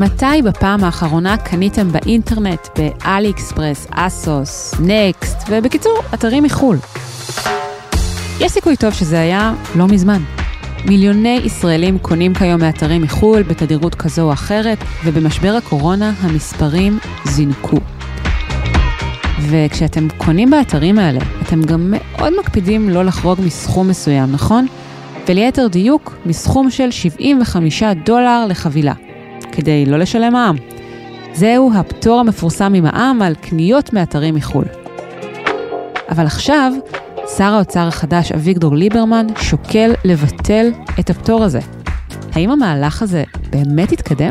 מתי בפעם האחרונה קניתם באינטרנט, באלי אקספרס, אסוס, נקסט, ובקיצור, אתרים מחו"ל? יש סיכוי טוב שזה היה לא מזמן. מיליוני ישראלים קונים כיום מאתרים מחו"ל בתדירות כזו או אחרת, ובמשבר הקורונה המספרים זינקו. וכשאתם קונים באתרים האלה, אתם גם מאוד מקפידים לא לחרוג מסכום מסוים, נכון? וליתר דיוק, מסכום של 75 דולר לחבילה, כדי לא לשלם מע"מ. זהו הפטור המפורסם ממע"מ על קניות מאתרים מחו"ל. אבל עכשיו, שר האוצר החדש אביגדור ליברמן שוקל לבטל את הפטור הזה. האם המהלך הזה באמת יתקדם?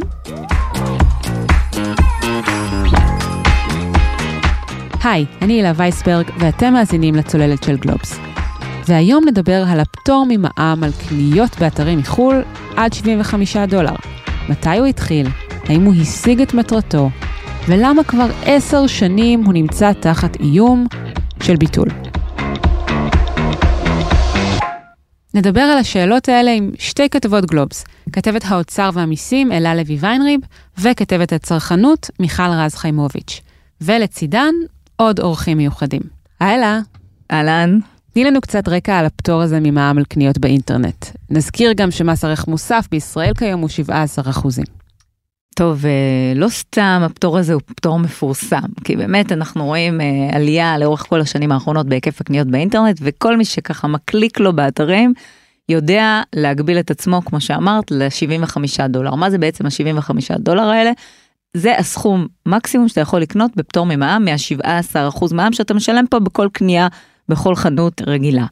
היי, אני הילה וייסברג, ואתם מאזינים לצוללת של גלובס. והיום נדבר על הפטור ממע"מ על קניות באתרים מחו"ל עד 75 דולר. מתי הוא התחיל? האם הוא השיג את מטרתו? ולמה כבר עשר שנים הוא נמצא תחת איום של ביטול? נדבר על השאלות האלה עם שתי כתבות גלובס, כתבת האוצר והמיסים אלה לוי ויינריב, וכתבת הצרכנות מיכל רז חיימוביץ'. ולצידן, עוד אורחים מיוחדים. אהלה. אהלן. תני לנו קצת רקע על הפטור הזה ממע"מ על קניות באינטרנט. נזכיר גם שמס ערך מוסף בישראל כיום הוא 17 אחוזים. טוב, אה, לא סתם הפטור הזה הוא פטור מפורסם, כי באמת אנחנו רואים אה, עלייה לאורך כל השנים האחרונות בהיקף הקניות באינטרנט, וכל מי שככה מקליק לו באתרים, יודע להגביל את עצמו, כמו שאמרת, ל-75 דולר. מה זה בעצם ה-75 דולר האלה? זה הסכום מקסימום שאתה יכול לקנות בפטור ממע"מ, מה-17% מע"מ שאתה משלם פה בכל קנייה, בכל חנות רגילה.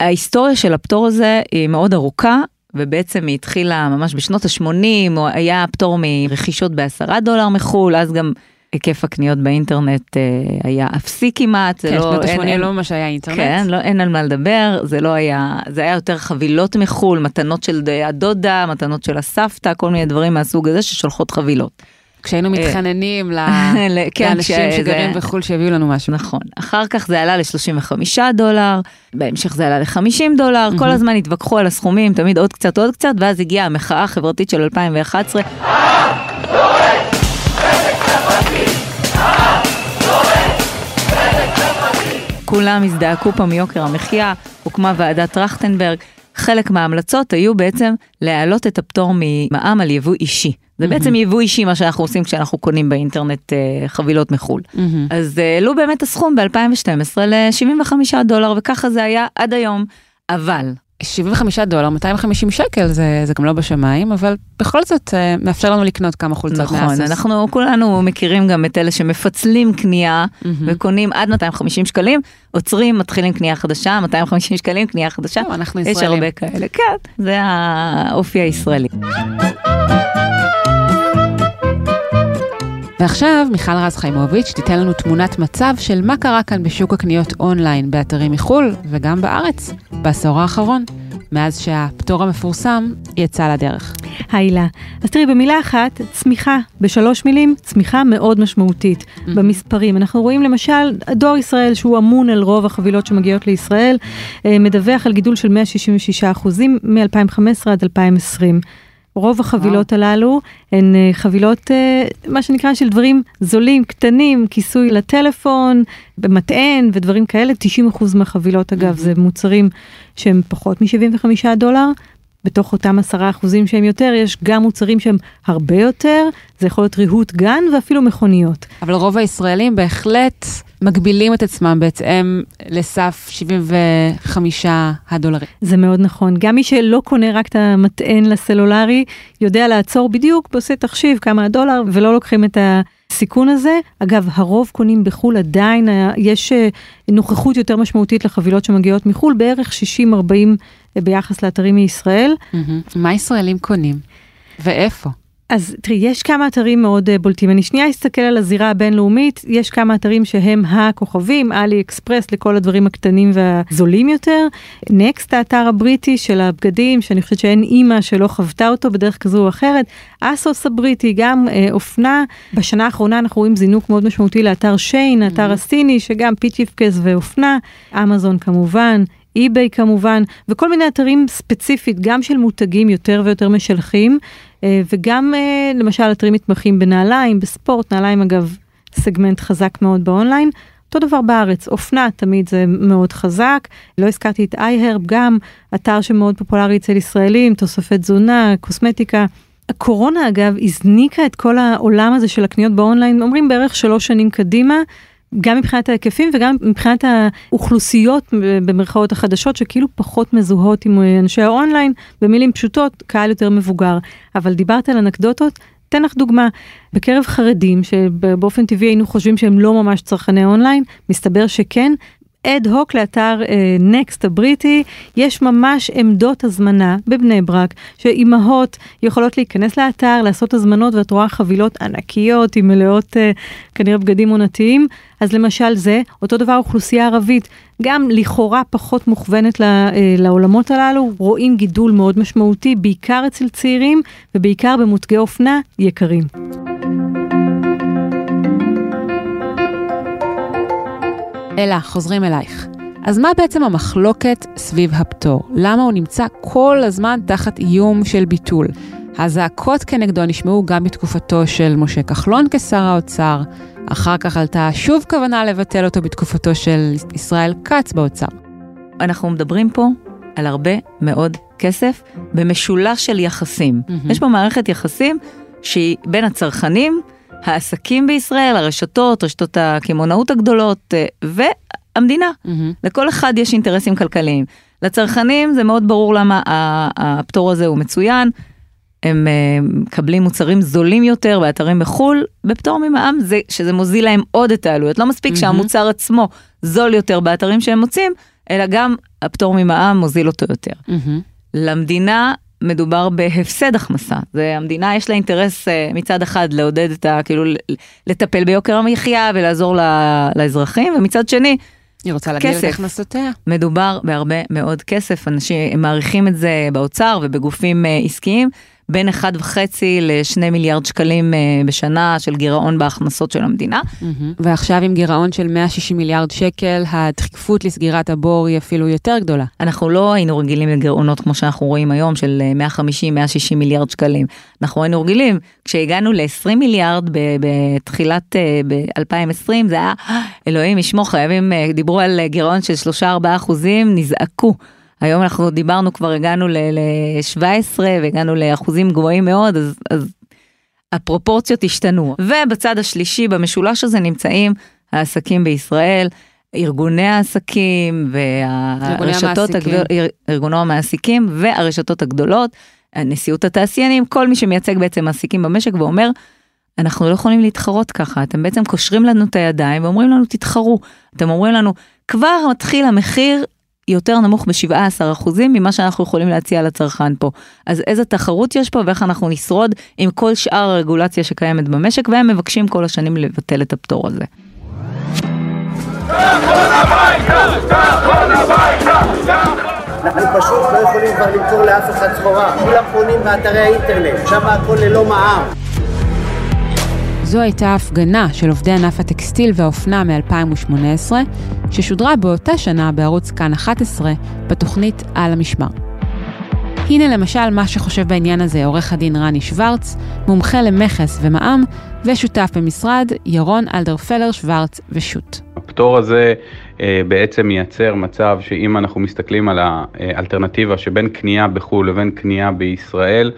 ההיסטוריה של הפטור הזה היא מאוד ארוכה, ובעצם היא התחילה ממש בשנות ה-80, או היה פטור מרכישות ב-10 דולר מחו"ל, אז גם היקף הקניות באינטרנט אה, היה אפסי כמעט. כן, שנות ה-80 לא ממש היה אינטרנט. כן, לא, אין על מה לדבר, זה לא היה, זה היה יותר חבילות מחו"ל, מתנות של הדודה, מתנות של הסבתא, כל מיני דברים מהסוג הזה ששולחות חבילות. כשהיינו אה, מתחננים כן, לאנשים שגרים בחו"ל שיביאו לנו משהו. נכון. אחר כך זה עלה ל-35 דולר, בהמשך זה עלה ל-50 דולר, כל הזמן התווכחו על הסכומים, תמיד עוד קצת עוד קצת, ואז הגיעה המחאה החברתית של 2011. כולם הזדעקו פה מיוקר המחיה, הוקמה ועדת טרכטנברג. חלק מההמלצות היו בעצם להעלות את הפטור ממע"מ על יבוא אישי. זה בעצם יבוא אישי מה שאנחנו עושים כשאנחנו קונים באינטרנט אה, חבילות מחו"ל. אז אה, העלו באמת הסכום ב-2012 ל-75 דולר וככה זה היה עד היום, אבל 75 דולר, 250 שקל, זה, זה גם לא בשמיים, אבל בכל זאת אה, מאפשר לנו לקנות כמה חולצות נכון, מהסוס. נכון, אנחנו כולנו מכירים גם את אלה שמפצלים קנייה mm-hmm. וקונים עד 250 שקלים, עוצרים, מתחילים קנייה חדשה, 250 שקלים, קנייה חדשה. אנחנו ישראלים. יש הרבה כאלה, כן, זה האופי הישראלי. ועכשיו מיכל רז חיימוביץ' תיתן לנו תמונת מצב של מה קרה כאן בשוק הקניות אונליין באתרים מחו"ל וגם בארץ בעשור האחרון, מאז שהפטור המפורסם יצא לדרך. הילה, אז תראי במילה אחת, צמיחה, בשלוש מילים, צמיחה מאוד משמעותית mm-hmm. במספרים. אנחנו רואים למשל, דואר ישראל שהוא אמון על רוב החבילות שמגיעות לישראל, אה, מדווח על גידול של 166 אחוזים מ-2015 עד 2020. רוב החבילות. הללו הן אה, חבילות, אה, מה שנקרא, של דברים זולים, קטנים, כיסוי לטלפון, במטען ודברים כאלה. 90% מהחבילות, אגב, mm-hmm. זה מוצרים שהם פחות מ-75 דולר. בתוך אותם 10% שהם יותר, יש גם מוצרים שהם הרבה יותר, זה יכול להיות ריהוט גן ואפילו מכוניות. אבל רוב הישראלים בהחלט מגבילים את עצמם בהתאם לסף 75 הדולרים. זה מאוד נכון. גם מי שלא קונה רק את המטען לסלולרי, יודע לעצור בדיוק, ועושה תחשיב כמה הדולר, ולא לוקחים את הסיכון הזה. אגב, הרוב קונים בחו"ל, עדיין יש אה, נוכחות יותר משמעותית לחבילות שמגיעות מחו"ל, בערך 60-40 ביחס לאתרים מישראל. Mm-hmm. מה ישראלים קונים? ואיפה? אז תראי, יש כמה אתרים מאוד uh, בולטים. אני שנייה אסתכל על הזירה הבינלאומית, יש כמה אתרים שהם הכוכבים, אלי אקספרס לכל הדברים הקטנים והזולים יותר. נקסט, האתר הבריטי של הבגדים, שאני חושבת שאין אימא שלא חוותה אותו בדרך כזו או אחרת. אסוס הבריטי, גם אה, אופנה. בשנה האחרונה אנחנו רואים זינוק מאוד משמעותי לאתר שיין, האתר אהמ. הסיני, שגם פיצ'יפקס ואופנה. אמזון כמובן. אי-ביי כמובן, וכל מיני אתרים ספציפית, גם של מותגים יותר ויותר משלחים, אה, וגם אה, למשל אתרים מתמחים בנעליים, בספורט, נעליים אגב סגמנט חזק מאוד באונליין. אותו דבר בארץ, אופנה תמיד זה מאוד חזק, לא הזכרתי את iHerb גם, אתר שמאוד פופולרי אצל ישראלים, תוספי תזונה, קוסמטיקה. הקורונה אגב הזניקה את כל העולם הזה של הקניות באונליין, אומרים בערך שלוש שנים קדימה, גם מבחינת ההיקפים וגם מבחינת האוכלוסיות במרכאות החדשות שכאילו פחות מזוהות עם אנשי האונליין, במילים פשוטות, קהל יותר מבוגר. אבל דיברת על אנקדוטות, אתן לך דוגמה, בקרב חרדים שבאופן טבעי היינו חושבים שהם לא ממש צרכני אונליין, מסתבר שכן, אד הוק לאתר נקסט uh, הבריטי, יש ממש עמדות הזמנה בבני ברק, שאימהות יכולות להיכנס לאתר, לעשות הזמנות, ואת רואה חבילות ענקיות עם מלאות uh, כנראה בגדים עונתיים. אז למשל זה, אותו דבר אוכלוסייה ערבית, גם לכאורה פחות מוכוונת ל, uh, לעולמות הללו, רואים גידול מאוד משמעותי, בעיקר אצל צעירים, ובעיקר במותגי אופנה יקרים. אלה, חוזרים אלייך. אז מה בעצם המחלוקת סביב הפטור? למה הוא נמצא כל הזמן תחת איום של ביטול? הזעקות כנגדו נשמעו גם בתקופתו של משה כחלון כשר האוצר, אחר כך עלתה שוב כוונה לבטל אותו בתקופתו של ישראל כץ באוצר. אנחנו מדברים פה על הרבה מאוד כסף במשולש של יחסים. Mm-hmm. יש פה מערכת יחסים שהיא בין הצרכנים, העסקים בישראל, הרשתות, רשתות הקמעונאות הגדולות אה, והמדינה. Mm-hmm. לכל אחד יש אינטרסים כלכליים. לצרכנים זה מאוד ברור למה הפטור הזה הוא מצוין. הם אה, מקבלים מוצרים זולים יותר באתרים בחו"ל, בפטור ממע"מ, זה שזה מוזיל להם עוד את העלויות. לא מספיק mm-hmm. שהמוצר עצמו זול יותר באתרים שהם מוצאים, אלא גם הפטור ממע"מ מוזיל אותו יותר. Mm-hmm. למדינה מדובר בהפסד הכנסה. זה המדינה יש לה אינטרס uh, מצד אחד לעודד את ה... כאילו לטפל ביוקר המחיה ולעזור ל, לאזרחים, ומצד שני, היא רוצה להגדיל את הכנסותיה. מדובר בהרבה מאוד כסף, אנשים מעריכים את זה באוצר ובגופים uh, עסקיים. בין 1.5 ל-2 מיליארד שקלים uh, בשנה של גירעון בהכנסות של המדינה. ועכשיו עם גירעון של 160 מיליארד שקל, הדחיפות לסגירת הבור היא אפילו יותר גדולה. אנחנו לא היינו רגילים לגירעונות כמו שאנחנו רואים היום של 150-160 מיליארד שקלים. אנחנו היינו רגילים, כשהגענו ל-20 מיליארד בתחילת uh, ב-2020, זה היה, אלוהים ישמור, חייבים, דיברו על גירעון של 3-4 אחוזים, נזעקו. היום אנחנו דיברנו, כבר הגענו ל-17 והגענו לאחוזים גבוהים מאוד, אז, אז הפרופורציות השתנו. ובצד השלישי, במשולש הזה נמצאים העסקים בישראל, ארגוני העסקים והרשתות, הגדול, ארגוני המעסיקים והרשתות הגדולות, נשיאות התעשיינים, כל מי שמייצג בעצם מעסיקים במשק ואומר, אנחנו לא יכולים להתחרות ככה, אתם בעצם קושרים לנו את הידיים ואומרים לנו תתחרו. אתם אומרים לנו, כבר מתחיל המחיר יותר נמוך ב-17% ממה שאנחנו יכולים להציע לצרכן פה. אז איזה תחרות יש פה ואיך אנחנו נשרוד עם כל שאר הרגולציה שקיימת במשק, והם מבקשים כל השנים לבטל את הפטור הזה. אנחנו פשוט לא יכולים כבר למכור לאף אחד סחורה, כולם קונים באתרי האינטרנט, שם הכל ללא מע"מ. זו הייתה הפגנה של עובדי ענף הטקסטיל והאופנה מ-2018, ששודרה באותה שנה בערוץ כאן 11, בתוכנית על המשמר. הנה למשל מה שחושב בעניין הזה עורך הדין רני שוורץ, מומחה למכס ומע"מ, ושותף במשרד ירון אלדרפלר שוורץ ושות'. הפטור הזה אה, בעצם מייצר מצב שאם אנחנו מסתכלים על האלטרנטיבה שבין קנייה בחו"ל לבין קנייה בישראל,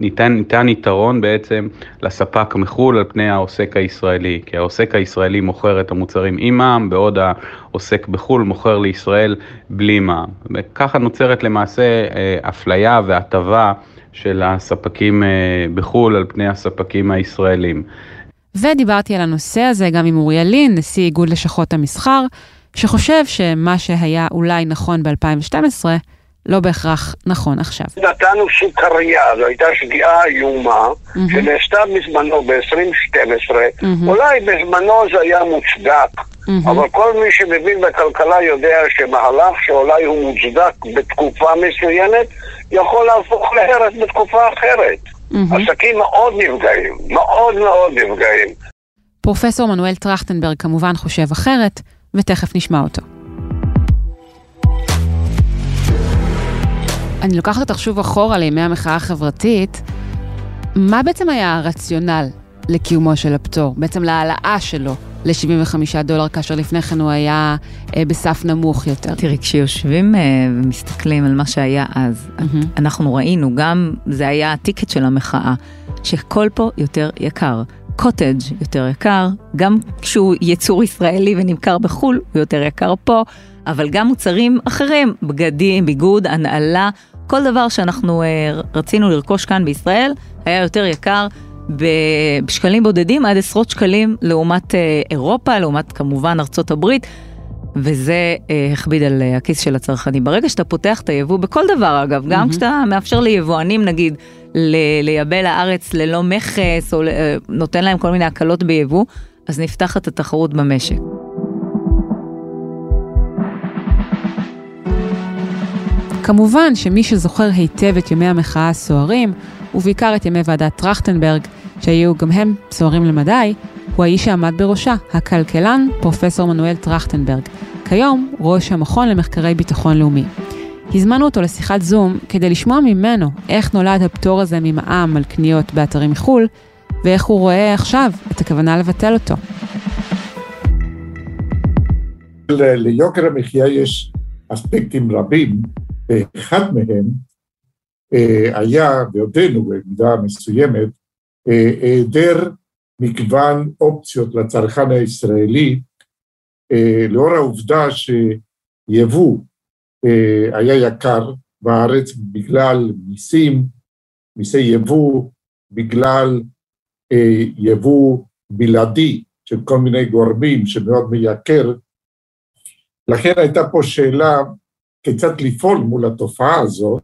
ניתן, ניתן יתרון בעצם לספק מחו"ל על פני העוסק הישראלי, כי העוסק הישראלי מוכר את המוצרים עם מע"מ, בעוד העוסק בחו"ל מוכר לישראל בלי מע"מ. וככה נוצרת למעשה אה, אפליה והטבה של הספקים אה, בחו"ל על פני הספקים הישראלים. ודיברתי על הנושא הזה גם עם אוריאל לין, נשיא איגוד לשכות המסחר, שחושב שמה שהיה אולי נכון ב-2012, לא בהכרח נכון עכשיו. נתנו סוכריה, זו הייתה שגיאה איומה, mm-hmm. שנעשתה בזמנו ב-2012, mm-hmm. אולי בזמנו זה היה מוצדק, mm-hmm. אבל כל מי שמבין בכלכלה יודע שמהלך שאולי הוא מוצדק בתקופה מסוימת, יכול להפוך להרס בתקופה אחרת. Mm-hmm. עסקים מאוד נפגעים, מאוד מאוד נפגעים. פרופסור מנואל טרכטנברג כמובן חושב אחרת, ותכף נשמע אותו. אני לוקחת אותך שוב אחורה לימי המחאה החברתית. מה בעצם היה הרציונל לקיומו של הפטור, בעצם להעלאה שלו ל-75 דולר, כאשר לפני כן הוא היה אה, בסף נמוך יותר? תראי, כשיושבים אה, ומסתכלים על מה שהיה אז, mm-hmm. אנחנו ראינו, גם זה היה הטיקט של המחאה, שכל פה יותר יקר. קוטג' יותר יקר, גם כשהוא יצור ישראלי ונמכר בחו"ל, הוא יותר יקר פה, אבל גם מוצרים אחרים, בגדים, ביגוד, הנעלה, כל דבר שאנחנו אה, רצינו לרכוש כאן בישראל, היה יותר יקר בשקלים בודדים עד עשרות שקלים לעומת אה, אירופה, לעומת כמובן ארצות הברית. וזה אה, הכביד על אה, הכיס של הצרכנים. ברגע שאתה פותח את היבוא, בכל דבר אגב, גם mm-hmm. כשאתה מאפשר ליבואנים נגיד ל- לייבא לארץ ללא מכס, או אה, נותן להם כל מיני הקלות ביבוא, אז נפתחת התחרות במשק. כמובן שמי שזוכר היטב את ימי המחאה הסוערים, ובעיקר את ימי ועדת טרכטנברג, שהיו גם הם סוערים למדי, הוא האיש שעמד בראשה, הכלכלן פרופסור מנואל טרכטנברג, כיום ראש המכון למחקרי ביטחון לאומי. הזמנו אותו לשיחת זום כדי לשמוע ממנו איך נולד הפטור הזה ממע"מ על קניות באתרים מחו"ל, ואיך הוא רואה עכשיו את הכוונה לבטל אותו. ליוקר המחיה יש אספקטים רבים, ואחד מהם היה, בעודנו במידה מסוימת, אה, היעדר מגוון אופציות לצרכן הישראלי, אה, לאור העובדה שיבוא היה יקר בארץ בגלל מיסים, מיסי יבוא, בגלל יבוא בלעדי של כל מיני גורמים שמאוד מייקר. לכן הייתה פה שאלה כיצד לפעול מול התופעה הזאת,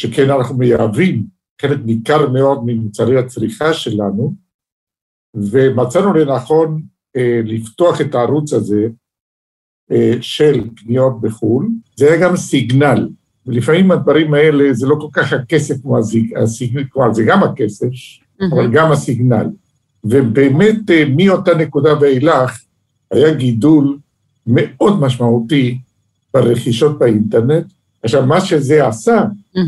שכן אנחנו מייבאים חלק ניכר מאוד ממוצרי הצריכה שלנו, ומצאנו לנכון אה, לפתוח את הערוץ הזה אה, של קניות בחו"ל. זה היה גם סיגנל, ולפעמים הדברים האלה זה לא כל כך הכסף כמו הסיגנל, כלומר זה גם הכסף, mm-hmm. אבל גם הסיגנל. ובאמת אה, מאותה נקודה ואילך היה גידול מאוד משמעותי ברכישות באינטרנט. עכשיו, מה שזה עשה, mm-hmm.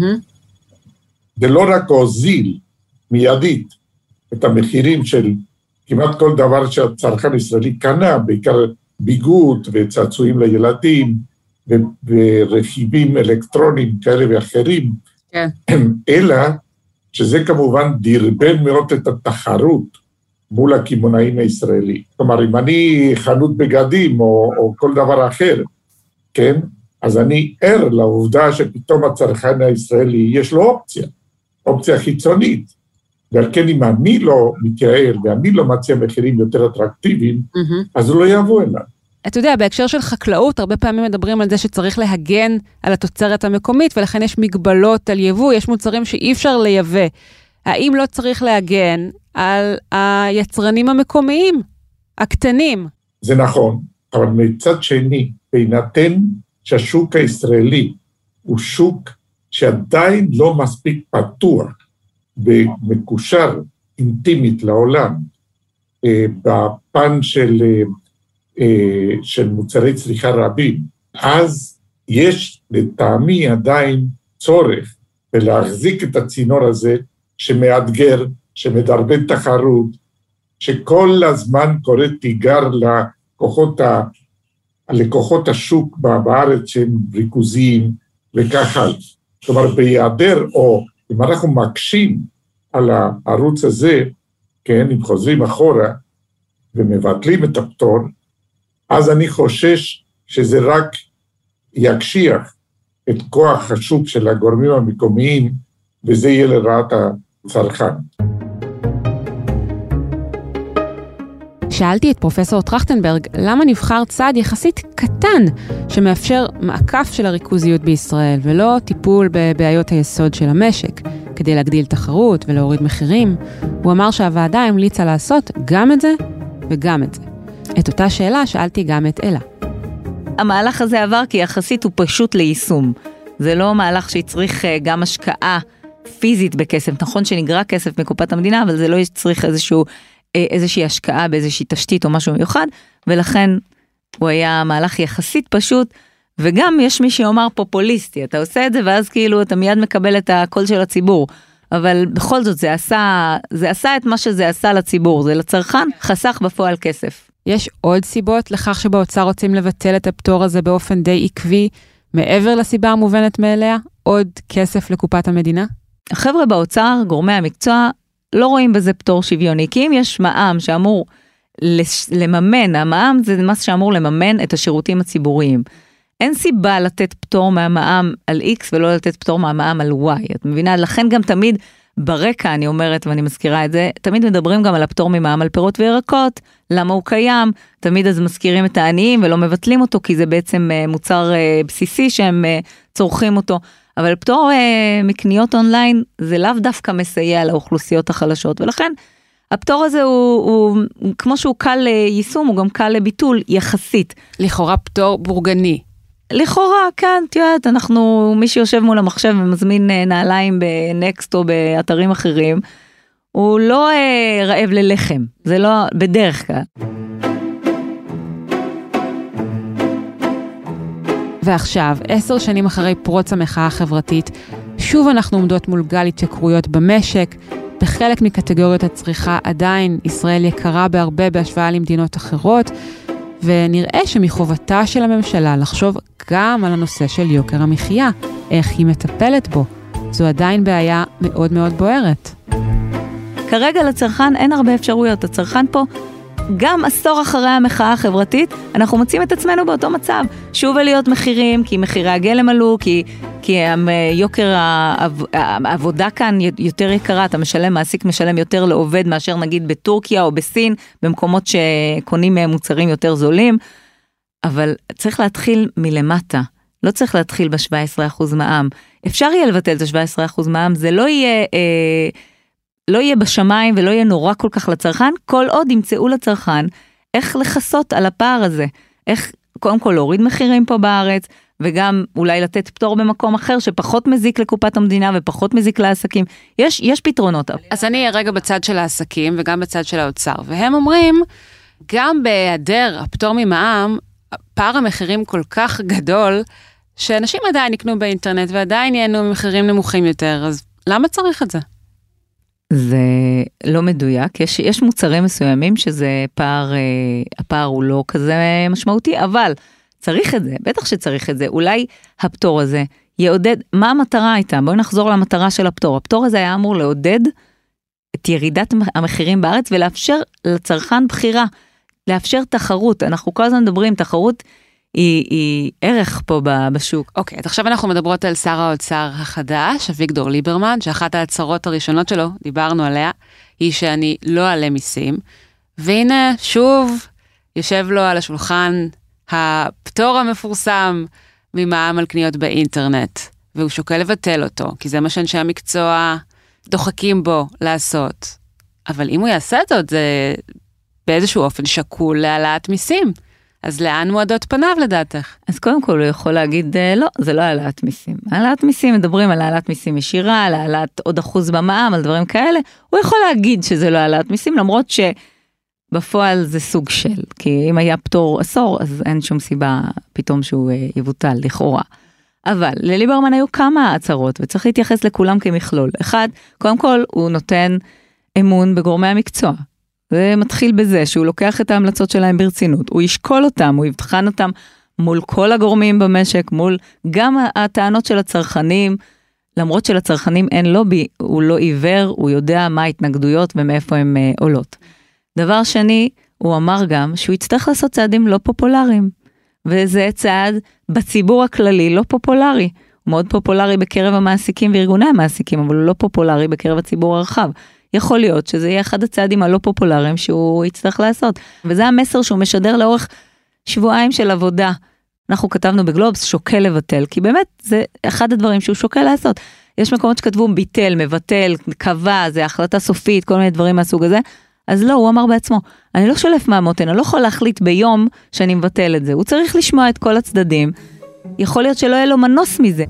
זה לא רק הוזיל מיידית את המחירים של כמעט כל דבר שהצרכן הישראלי קנה, בעיקר ביגוד וצעצועים לילדים ורכיבים אלקטרוניים כאלה ואחרים, כן. אלא שזה כמובן דרבן מאוד את התחרות מול הקמעונאים הישראלי. כלומר, אם אני חנות בגדים או, או כל דבר אחר, כן? אז אני ער לעובדה שפתאום הצרכן הישראלי יש לו אופציה, אופציה חיצונית. ועל כן אם אני לא מתייעל ואני לא מציע מחירים יותר אטרקטיביים, mm-hmm. אז הוא לא יבוא אליי. אתה יודע, בהקשר של חקלאות, הרבה פעמים מדברים על זה שצריך להגן על התוצרת המקומית, ולכן יש מגבלות על יבוא, יש מוצרים שאי אפשר לייבא. האם לא צריך להגן על היצרנים המקומיים, הקטנים? זה נכון, אבל מצד שני, בהינתן שהשוק הישראלי הוא שוק שעדיין לא מספיק פתוח ומקושר אינטימית לעולם אה, בפן של, אה, אה, של מוצרי צריכה רבים, אז יש לטעמי עדיין צורך בלהחזיק את הצינור הזה שמאתגר, שמדרבן תחרות, שכל הזמן קורא תיגר לכוחות ה... לקוחות השוק בארץ שהם ריכוזיים וכך הלאה. כלומר, בהיעדר, או אם אנחנו מקשים על הערוץ הזה, כן, אם חוזרים אחורה ומבטלים את הפטור, אז אני חושש שזה רק יקשיח את כוח השוק של הגורמים המקומיים, וזה יהיה לרעת הצרכן. שאלתי את פרופסור טרכטנברג למה נבחר צעד יחסית קטן שמאפשר מעקף של הריכוזיות בישראל ולא טיפול בבעיות היסוד של המשק, כדי להגדיל תחרות ולהוריד מחירים. הוא אמר שהוועדה המליצה לעשות גם את זה וגם את זה. את אותה שאלה שאלתי גם את אלה. המהלך הזה עבר כי יחסית הוא פשוט ליישום. זה לא מהלך שהצריך אה, גם השקעה פיזית בכסף. נכון שנגרע כסף מקופת המדינה, אבל זה לא צריך איזשהו איזושהי השקעה באיזושהי תשתית או משהו מיוחד, ולכן הוא היה מהלך יחסית פשוט, וגם יש מי שאומר פופוליסטי, אתה עושה את זה ואז כאילו אתה מיד מקבל את הקול של הציבור. אבל בכל זאת זה עשה, זה עשה את מה שזה עשה לציבור, זה לצרכן חסך בפועל כסף. יש עוד סיבות לכך שבאוצר רוצים לבטל את הפטור הזה באופן די עקבי, מעבר לסיבה המובנת מאליה, עוד כסף לקופת המדינה? החבר'ה באוצר, גורמי המקצוע, לא רואים בזה פטור שוויוני, כי אם יש מע"מ שאמור לממן, המע"מ זה מס שאמור לממן את השירותים הציבוריים. אין סיבה לתת פטור מהמע"מ על X ולא לתת פטור מהמע"מ על Y, את מבינה? לכן גם תמיד ברקע, אני אומרת ואני מזכירה את זה, תמיד מדברים גם על הפטור ממע"מ על פירות וירקות, למה הוא קיים, תמיד אז מזכירים את העניים ולא מבטלים אותו, כי זה בעצם אה, מוצר אה, בסיסי שהם אה, צורכים אותו. אבל פטור מקניות אונליין זה לאו דווקא מסייע לאוכלוסיות החלשות, ולכן הפטור הזה הוא, הוא, הוא כמו שהוא קל ליישום, הוא גם קל לביטול יחסית. לכאורה פטור בורגני. לכאורה, כן, את יודעת, אנחנו, מי שיושב מול המחשב ומזמין אה, נעליים בנקסט או באתרים אחרים, הוא לא אה, רעב ללחם, זה לא, בדרך כלל. ועכשיו, עשר שנים אחרי פרוץ המחאה החברתית, שוב אנחנו עומדות מול גל התייקרויות במשק. בחלק מקטגוריות הצריכה עדיין ישראל יקרה בהרבה בהשוואה למדינות אחרות, ונראה שמחובתה של הממשלה לחשוב גם על הנושא של יוקר המחיה, איך היא מטפלת בו. זו עדיין בעיה מאוד מאוד בוערת. כרגע לצרכן אין הרבה אפשרויות, הצרכן פה גם עשור אחרי המחאה החברתית, אנחנו מוצאים את עצמנו באותו מצב. שוב עליות מחירים, כי מחירי הגלם עלו, כי, כי יוקר העבודה כאן יותר יקרה, אתה משלם, מעסיק משלם יותר לעובד מאשר נגיד בטורקיה או בסין, במקומות שקונים מהם מוצרים יותר זולים. אבל צריך להתחיל מלמטה, לא צריך להתחיל ב-17% מע"מ. אפשר יהיה לבטל את ה-17% מע"מ, זה לא יהיה... אה, לא יהיה בשמיים ולא יהיה נורא כל כך לצרכן, כל עוד ימצאו לצרכן איך לכסות על הפער הזה. איך קודם כל להוריד מחירים פה בארץ, וגם אולי לתת פטור במקום אחר שפחות מזיק לקופת המדינה ופחות מזיק לעסקים. יש, יש פתרונות. אז אני אהיה רגע בצד של העסקים וגם בצד של האוצר, והם אומרים, גם בהיעדר הפטור ממע"מ, פער המחירים כל כך גדול, שאנשים עדיין יקנו באינטרנט ועדיין ייהנו ממחירים נמוכים יותר, אז למה צריך את זה? זה לא מדויק, יש, יש מוצרים מסוימים שזה פער, אה, הפער הוא לא כזה משמעותי, אבל צריך את זה, בטח שצריך את זה, אולי הפטור הזה יעודד, מה המטרה הייתה? בואי נחזור למטרה של הפטור. הפטור הזה היה אמור לעודד את ירידת המחירים בארץ ולאפשר לצרכן בחירה, לאפשר תחרות. אנחנו כל הזמן מדברים, תחרות היא, היא ערך פה בשוק. אוקיי, okay, אז עכשיו אנחנו מדברות על שר האוצר החדש, אביגדור ליברמן, שאחת ההצהרות הראשונות שלו, דיברנו עליה, היא שאני לא אעלה מיסים. והנה, שוב, יושב לו על השולחן הפטור המפורסם ממע"מ על קניות באינטרנט, והוא שוקל לבטל אותו, כי זה מה שאנשי המקצוע דוחקים בו לעשות. אבל אם הוא יעשה זאת, זה באיזשהו אופן שקול להעלאת מיסים. אז לאן מועדות פניו לדעתך? אז קודם כל הוא יכול להגיד אה, לא, זה לא העלאת מיסים. העלאת מיסים, מדברים על העלאת מיסים ישירה, על העלאת עוד אחוז במע"מ, על דברים כאלה, הוא יכול להגיד שזה לא העלאת מיסים, למרות שבפועל זה סוג של, כי אם היה פטור עשור, אז אין שום סיבה פתאום שהוא אה, יבוטל, לכאורה. אבל לליברמן היו כמה הצהרות, וצריך להתייחס לכולם כמכלול. אחד, קודם כל הוא נותן אמון בגורמי המקצוע. זה מתחיל בזה שהוא לוקח את ההמלצות שלהם ברצינות, הוא ישקול אותם, הוא יבחן אותם מול כל הגורמים במשק, מול גם הטענות של הצרכנים, למרות שלצרכנים אין לובי, הוא לא עיוור, הוא יודע מה ההתנגדויות ומאיפה הן uh, עולות. דבר שני, הוא אמר גם שהוא יצטרך לעשות צעדים לא פופולריים, וזה צעד בציבור הכללי לא פופולרי. הוא מאוד פופולרי בקרב המעסיקים וארגוני המעסיקים, אבל הוא לא פופולרי בקרב הציבור הרחב. יכול להיות שזה יהיה אחד הצעדים הלא פופולריים שהוא יצטרך לעשות. וזה המסר שהוא משדר לאורך שבועיים של עבודה. אנחנו כתבנו בגלובס שוקל לבטל, כי באמת זה אחד הדברים שהוא שוקל לעשות. יש מקומות שכתבו ביטל, מבטל, קבע, זה החלטה סופית, כל מיני דברים מהסוג הזה. אז לא, הוא אמר בעצמו, אני לא שולף מהמותן, אני לא יכול להחליט ביום שאני מבטל את זה. הוא צריך לשמוע את כל הצדדים. יכול להיות שלא יהיה לו מנוס מזה.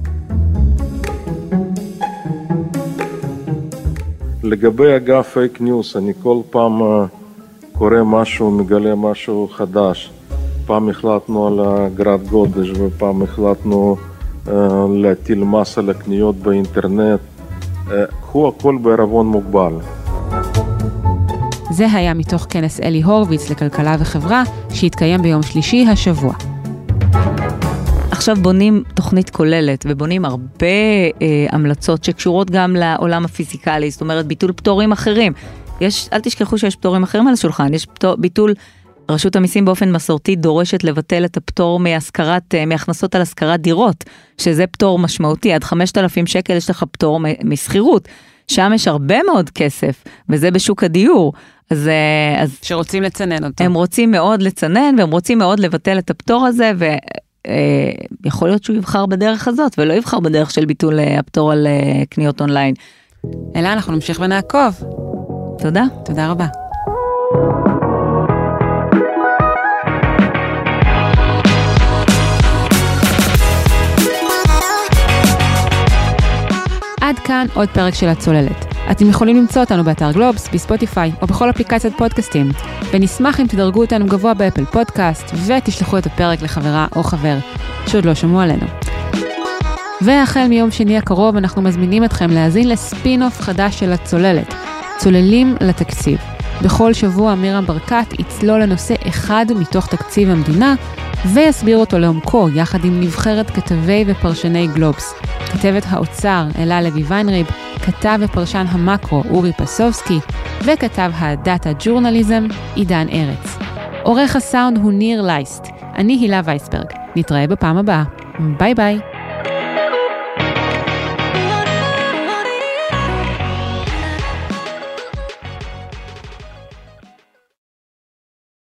לגבי אגף fake news, אני כל פעם אה, קורא משהו, מגלה משהו חדש. פעם החלטנו על אגרת גודש ופעם החלטנו אה, להטיל מס על הקניות באינטרנט. קחו הכל בערבון מוגבל. זה היה מתוך כנס אלי הורוביץ לכלכלה וחברה, שהתקיים ביום שלישי השבוע. עכשיו בונים תוכנית כוללת ובונים הרבה אה, המלצות שקשורות גם לעולם הפיזיקלי, זאת אומרת ביטול פטורים אחרים. יש, אל תשכחו שיש פטורים אחרים על השולחן, יש פטור, ביטול, רשות המיסים באופן מסורתי דורשת לבטל את הפטור מהשכרת, אה, מהכנסות על השכרת דירות, שזה פטור משמעותי, עד 5,000 שקל יש לך פטור משכירות. שם יש הרבה מאוד כסף, וזה בשוק הדיור. אז, אה, אז... שרוצים לצנן אותו. הם רוצים מאוד לצנן, והם רוצים מאוד לבטל את הפטור הזה, ו... אה, יכול להיות שהוא יבחר בדרך הזאת ולא יבחר בדרך של ביטול אה, הפטור על אה, קניות אונליין. אלה, אנחנו נמשיך ונעקוב. תודה. תודה רבה. עד כאן עוד פרק של הצוללת. אתם יכולים למצוא אותנו באתר גלובס, בספוטיפיי או בכל אפליקציית פודקאסטים, ונשמח אם תדרגו אותנו גבוה באפל פודקאסט ותשלחו את הפרק לחברה או חבר שעוד לא שמעו עלינו. והחל מיום שני הקרוב אנחנו מזמינים אתכם להאזין לספין-אוף חדש של הצוללת, צוללים לתקציב. בכל שבוע עמירם ברקת יצלול לנושא אחד מתוך תקציב המדינה, ויסביר אותו לעומקו יחד עם נבחרת כתבי ופרשני גלובס. כתבת האוצר אלה לוי ויינריב, כתב ופרשן המקרו אורי פסובסקי, וכתב ה data journalism עידן ארץ. עורך הסאונד הוא ניר לייסט, אני הילה וייסברג. נתראה בפעם הבאה. ביי ביי.